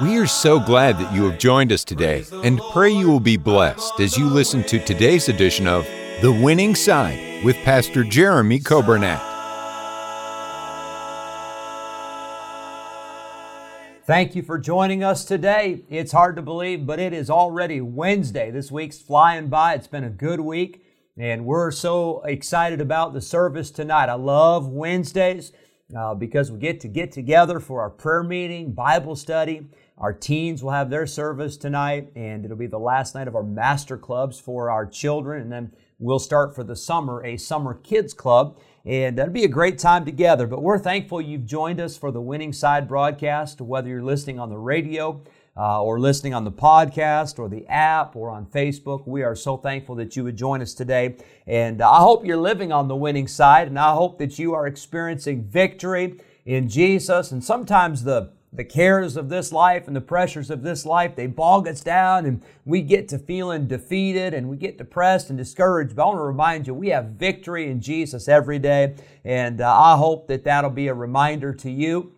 We are so glad that you have joined us today and pray you will be blessed as you listen to today's edition of The Winning Side with Pastor Jeremy Coburnett. Thank you for joining us today. It's hard to believe, but it is already Wednesday. This week's flying by. It's been a good week, and we're so excited about the service tonight. I love Wednesdays uh, because we get to get together for our prayer meeting, Bible study. Our teens will have their service tonight, and it'll be the last night of our master clubs for our children, and then we'll start for the summer a summer kids club. And that'll be a great time together. But we're thankful you've joined us for the Winning Side broadcast, whether you're listening on the radio uh, or listening on the podcast or the app or on Facebook. We are so thankful that you would join us today. And uh, I hope you're living on the winning side, and I hope that you are experiencing victory in Jesus. And sometimes the the cares of this life and the pressures of this life, they bog us down and we get to feeling defeated and we get depressed and discouraged. But I want to remind you, we have victory in Jesus every day. And uh, I hope that that'll be a reminder to you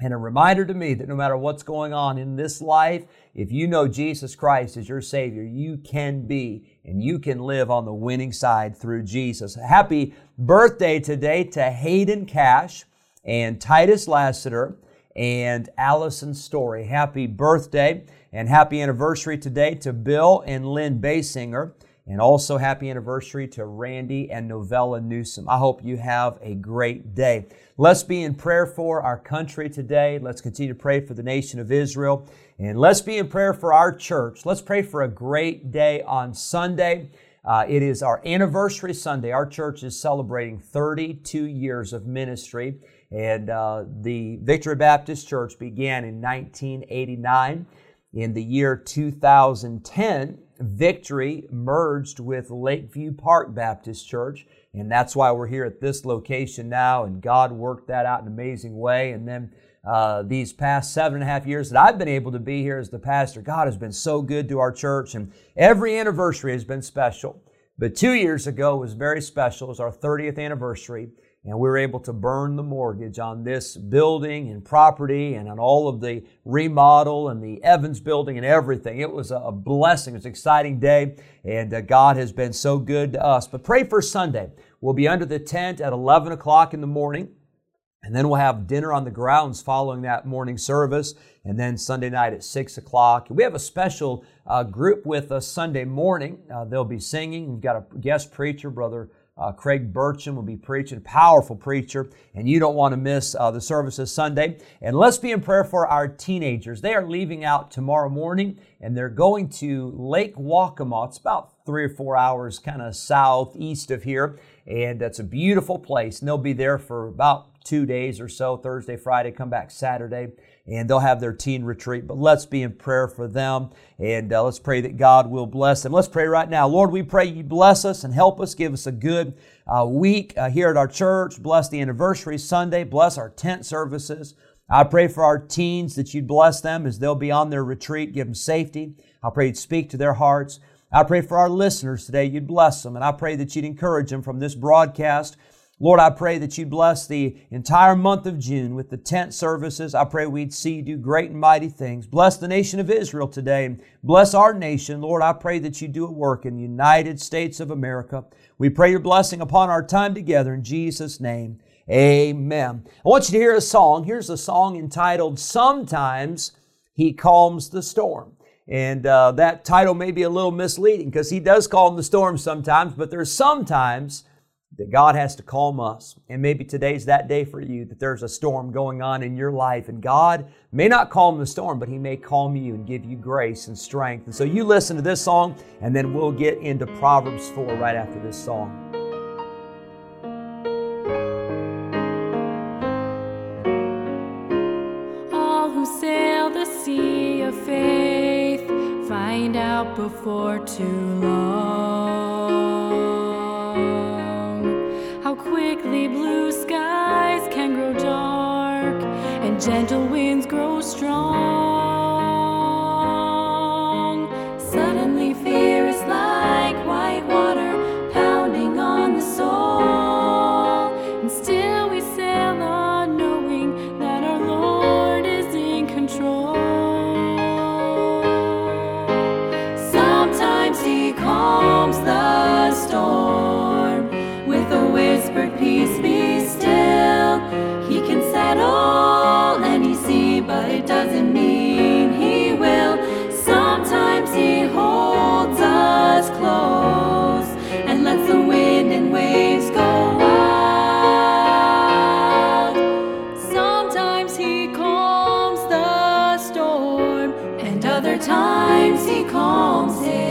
and a reminder to me that no matter what's going on in this life, if you know Jesus Christ as your Savior, you can be and you can live on the winning side through Jesus. Happy birthday today to Hayden Cash and Titus Lassiter and Allison Story. Happy birthday and happy anniversary today to Bill and Lynn Basinger. And also happy anniversary to Randy and Novella Newsom. I hope you have a great day. Let's be in prayer for our country today. Let's continue to pray for the nation of Israel. And let's be in prayer for our church. Let's pray for a great day on Sunday. Uh, it is our anniversary Sunday. Our church is celebrating 32 years of ministry. And uh, the Victory Baptist Church began in 1989. In the year 2010, Victory merged with Lakeview Park Baptist Church, and that's why we're here at this location now. And God worked that out in an amazing way. And then uh, these past seven and a half years that I've been able to be here as the pastor, God has been so good to our church, and every anniversary has been special. But two years ago was very special. It was our 30th anniversary and we were able to burn the mortgage on this building and property and on all of the remodel and the Evans building and everything. It was a blessing. It was an exciting day, and uh, God has been so good to us. But pray for Sunday. We'll be under the tent at 11 o'clock in the morning. And then we'll have dinner on the grounds following that morning service, and then Sunday night at 6 o'clock. We have a special uh, group with us Sunday morning. Uh, they'll be singing. We've got a guest preacher, Brother uh, Craig Burcham will be preaching, a powerful preacher, and you don't want to miss uh, the services Sunday. And let's be in prayer for our teenagers. They are leaving out tomorrow morning, and they're going to Lake Waccamaw. It's about three or four hours kind of southeast of here, and that's a beautiful place. And they'll be there for about two days or so Thursday, Friday, come back Saturday and they'll have their teen retreat. But let's be in prayer for them and uh, let's pray that God will bless them. Let's pray right now. Lord, we pray you bless us and help us, give us a good uh, week uh, here at our church. Bless the anniversary Sunday, bless our tent services. I pray for our teens that you'd bless them as they'll be on their retreat, give them safety. I pray you'd speak to their hearts. I pray for our listeners today, you'd bless them, and I pray that you'd encourage them from this broadcast. Lord, I pray that you bless the entire month of June with the tent services. I pray we'd see you do great and mighty things. Bless the nation of Israel today and bless our nation. Lord, I pray that you do a work in the United States of America. We pray your blessing upon our time together in Jesus' name. Amen. I want you to hear a song. Here's a song entitled Sometimes He Calms the Storm. And uh, that title may be a little misleading because he does calm the storm sometimes, but there's sometimes that God has to calm us. And maybe today's that day for you that there's a storm going on in your life, and God may not calm the storm, but He may calm you and give you grace and strength. And so you listen to this song, and then we'll get into Proverbs 4 right after this song. All who sail the sea of faith find out before too long Many blue skies can grow dark, and gentle winds grow strong. Times He calms His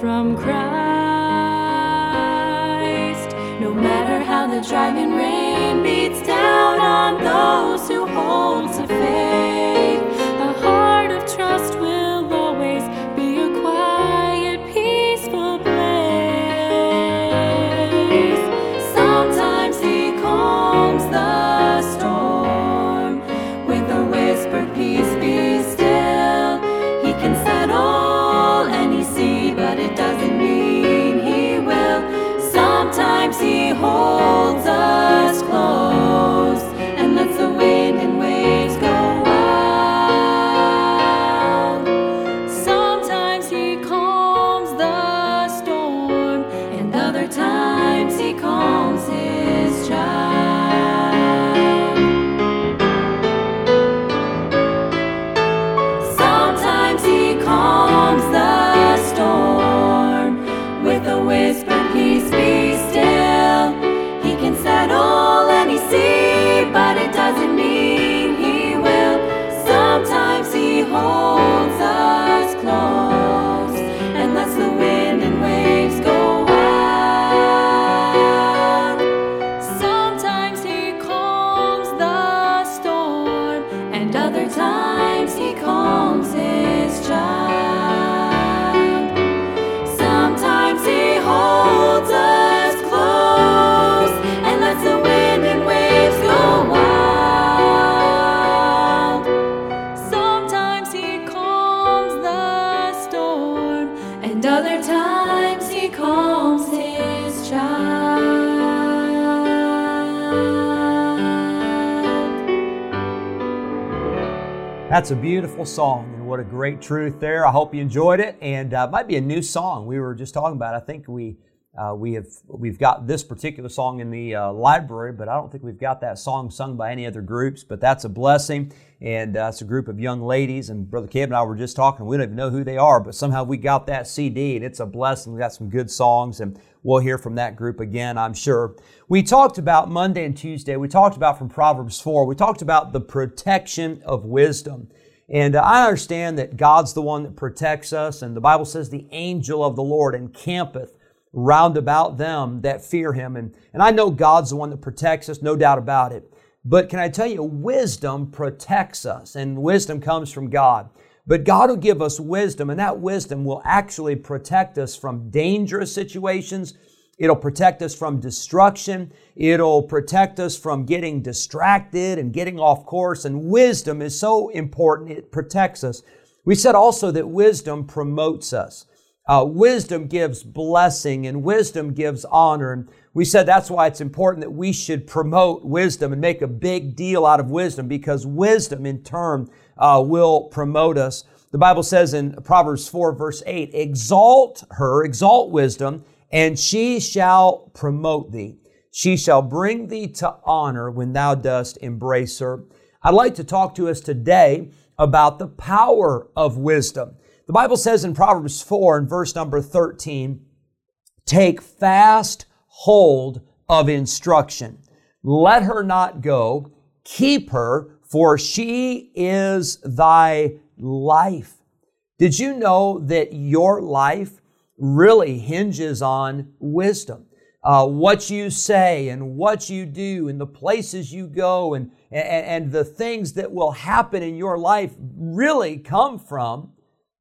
from Christ. No matter how the driving rain beats down on those who hold to faith, Sometimes He other times he calms his child. That's a beautiful song, and what a great truth there. I hope you enjoyed it, and uh, might be a new song we were just talking about. I think we uh, we have we've got this particular song in the uh, library, but I don't think we've got that song sung by any other groups. But that's a blessing, and uh, it's a group of young ladies. And Brother Keb and I were just talking. We don't even know who they are, but somehow we got that CD, and it's a blessing. We got some good songs, and we'll hear from that group again, I'm sure. We talked about Monday and Tuesday. We talked about from Proverbs four. We talked about the protection of wisdom. And I understand that God's the one that protects us, and the Bible says the angel of the Lord encampeth round about them that fear him. And, and I know God's the one that protects us, no doubt about it. But can I tell you, wisdom protects us, and wisdom comes from God. But God will give us wisdom, and that wisdom will actually protect us from dangerous situations. It'll protect us from destruction. It'll protect us from getting distracted and getting off course. And wisdom is so important, it protects us. We said also that wisdom promotes us. Uh, wisdom gives blessing and wisdom gives honor. And we said that's why it's important that we should promote wisdom and make a big deal out of wisdom because wisdom in turn uh, will promote us. The Bible says in Proverbs 4, verse 8, exalt her, exalt wisdom, and she shall promote thee. She shall bring thee to honor when thou dost embrace her. I'd like to talk to us today about the power of wisdom. The Bible says in Proverbs 4 and verse number 13, take fast hold of instruction. Let her not go. Keep her, for she is thy life. Did you know that your life really hinges on wisdom? Uh, what you say and what you do and the places you go and, and, and the things that will happen in your life really come from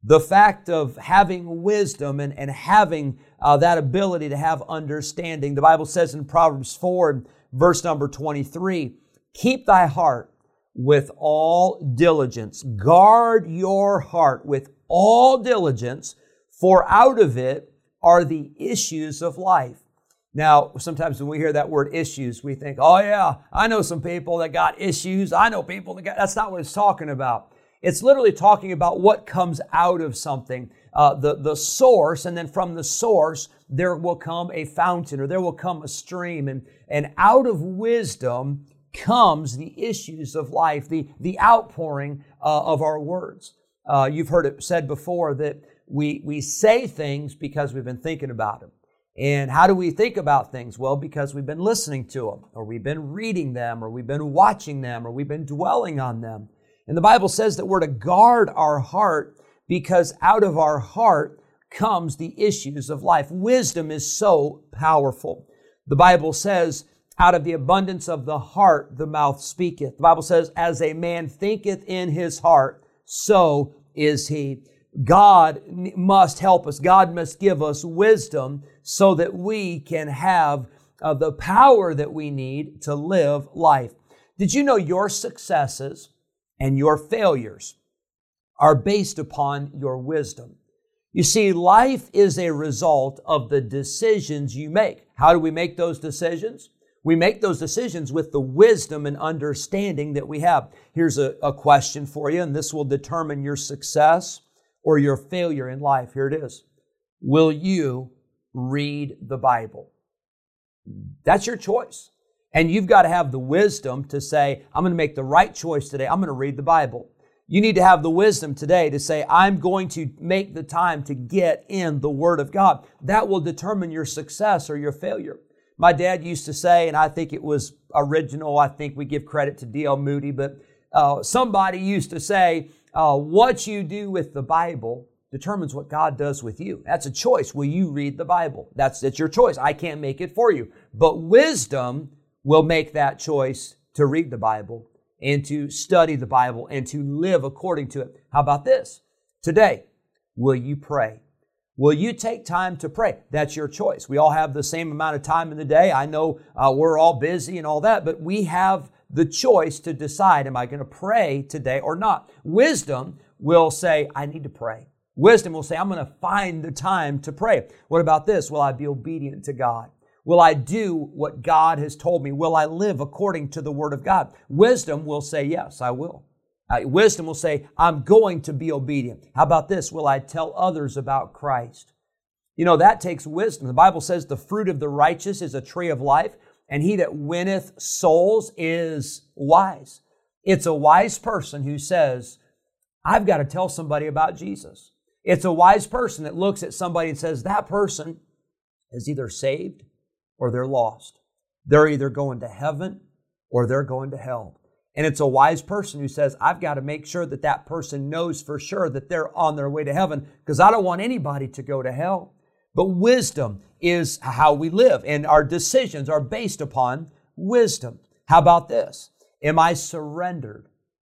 the fact of having wisdom and, and having uh, that ability to have understanding. The Bible says in Proverbs 4, verse number 23, keep thy heart with all diligence. Guard your heart with all diligence, for out of it are the issues of life. Now, sometimes when we hear that word issues, we think, oh, yeah, I know some people that got issues. I know people that got, that's not what it's talking about. It's literally talking about what comes out of something, uh, the, the source, and then from the source, there will come a fountain or there will come a stream. And, and out of wisdom comes the issues of life, the, the outpouring uh, of our words. Uh, you've heard it said before that we, we say things because we've been thinking about them. And how do we think about things? Well, because we've been listening to them, or we've been reading them, or we've been watching them, or we've been dwelling on them. And the Bible says that we're to guard our heart because out of our heart comes the issues of life. Wisdom is so powerful. The Bible says, out of the abundance of the heart the mouth speaketh. The Bible says, as a man thinketh in his heart, so is he. God must help us. God must give us wisdom so that we can have uh, the power that we need to live life. Did you know your successes and your failures are based upon your wisdom? You see, life is a result of the decisions you make. How do we make those decisions? We make those decisions with the wisdom and understanding that we have. Here's a, a question for you, and this will determine your success or your failure in life. Here it is. Will you read the Bible? That's your choice. And you've got to have the wisdom to say, I'm going to make the right choice today. I'm going to read the Bible. You need to have the wisdom today to say, I'm going to make the time to get in the Word of God. That will determine your success or your failure. My dad used to say, and I think it was original, I think we give credit to D.L. Moody, but uh, somebody used to say, uh, what you do with the Bible determines what God does with you. That's a choice. Will you read the Bible? That's, that's your choice. I can't make it for you. But wisdom will make that choice to read the Bible and to study the Bible and to live according to it. How about this? Today, will you pray? Will you take time to pray? That's your choice. We all have the same amount of time in the day. I know uh, we're all busy and all that, but we have the choice to decide, am I going to pray today or not? Wisdom will say, I need to pray. Wisdom will say, I'm going to find the time to pray. What about this? Will I be obedient to God? Will I do what God has told me? Will I live according to the Word of God? Wisdom will say, Yes, I will. Uh, wisdom will say, I'm going to be obedient. How about this? Will I tell others about Christ? You know, that takes wisdom. The Bible says the fruit of the righteous is a tree of life, and he that winneth souls is wise. It's a wise person who says, I've got to tell somebody about Jesus. It's a wise person that looks at somebody and says, that person is either saved or they're lost. They're either going to heaven or they're going to hell. And it's a wise person who says, I've got to make sure that that person knows for sure that they're on their way to heaven because I don't want anybody to go to hell. But wisdom is how we live, and our decisions are based upon wisdom. How about this? Am I surrendered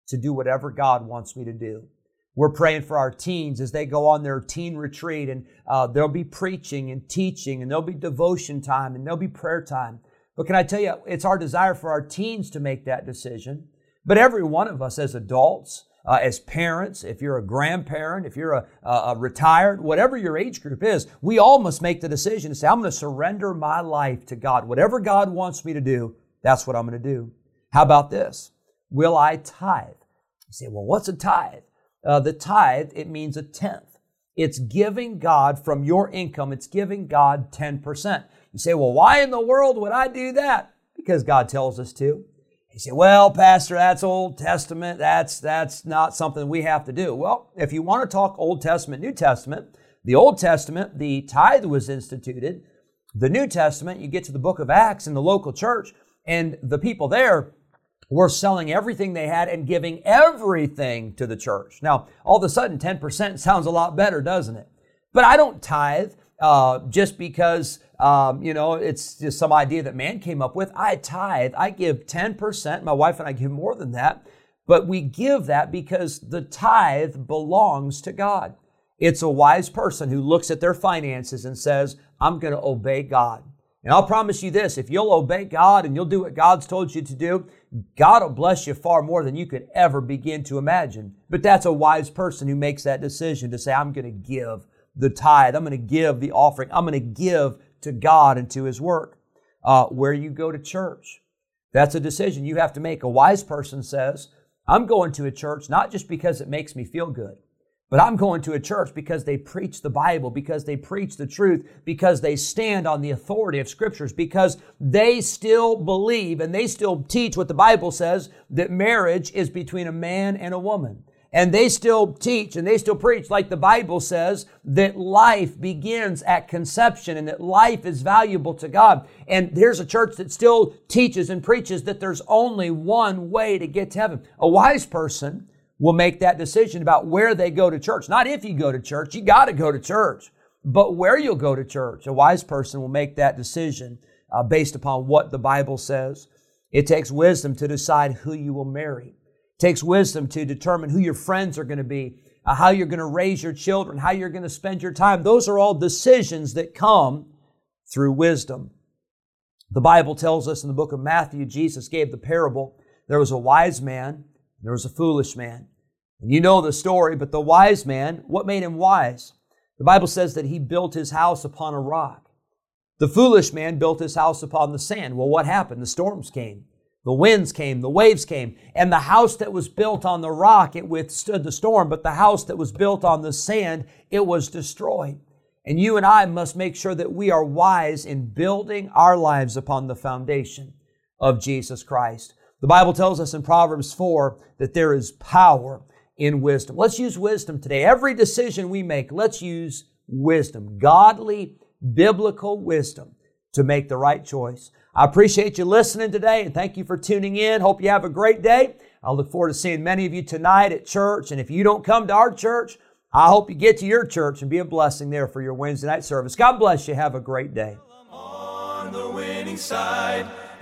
to do whatever God wants me to do? We're praying for our teens as they go on their teen retreat, and uh, there'll be preaching and teaching, and there'll be devotion time, and there'll be prayer time. But can I tell you, it's our desire for our teens to make that decision. But every one of us as adults, uh, as parents, if you're a grandparent, if you're a, a, retired, whatever your age group is, we all must make the decision to say, I'm going to surrender my life to God. Whatever God wants me to do, that's what I'm going to do. How about this? Will I tithe? You say, well, what's a tithe? Uh, the tithe, it means a tenth. It's giving God from your income, it's giving God 10%. You say, well, why in the world would I do that? Because God tells us to. You say, well, Pastor, that's Old Testament. That's, that's not something we have to do. Well, if you want to talk Old Testament, New Testament, the Old Testament, the tithe was instituted. The New Testament, you get to the book of Acts in the local church, And the people there were selling everything they had and giving everything to the church. Now, all of a sudden, 10% sounds a lot better, doesn't it? But I don't tithe uh, just because, um, you know, it's just some idea that man came up with. I tithe, I give 10%. My wife and I give more than that. But we give that because the tithe belongs to God. It's a wise person who looks at their finances and says, I'm going to obey God. And I'll promise you this if you'll obey God and you'll do what God's told you to do, God will bless you far more than you could ever begin to imagine. But that's a wise person who makes that decision to say, I'm going to give the tithe, I'm going to give the offering, I'm going to give to God and to His work. Uh, where you go to church, that's a decision you have to make. A wise person says, I'm going to a church not just because it makes me feel good. But I'm going to a church because they preach the Bible, because they preach the truth, because they stand on the authority of scriptures, because they still believe and they still teach what the Bible says that marriage is between a man and a woman. And they still teach and they still preach, like the Bible says, that life begins at conception and that life is valuable to God. And there's a church that still teaches and preaches that there's only one way to get to heaven. A wise person will make that decision about where they go to church. Not if you go to church, you got to go to church, but where you'll go to church. A wise person will make that decision uh, based upon what the Bible says. It takes wisdom to decide who you will marry. It takes wisdom to determine who your friends are going to be, uh, how you're going to raise your children, how you're going to spend your time. Those are all decisions that come through wisdom. The Bible tells us in the book of Matthew, Jesus gave the parable. There was a wise man there was a foolish man. And you know the story, but the wise man, what made him wise? The Bible says that he built his house upon a rock. The foolish man built his house upon the sand. Well, what happened? The storms came. The winds came, the waves came, and the house that was built on the rock, it withstood the storm, but the house that was built on the sand, it was destroyed. And you and I must make sure that we are wise in building our lives upon the foundation of Jesus Christ. The Bible tells us in Proverbs 4 that there is power in wisdom. Let's use wisdom today. Every decision we make, let's use wisdom, godly, biblical wisdom to make the right choice. I appreciate you listening today and thank you for tuning in. Hope you have a great day. I look forward to seeing many of you tonight at church. And if you don't come to our church, I hope you get to your church and be a blessing there for your Wednesday night service. God bless you. Have a great day.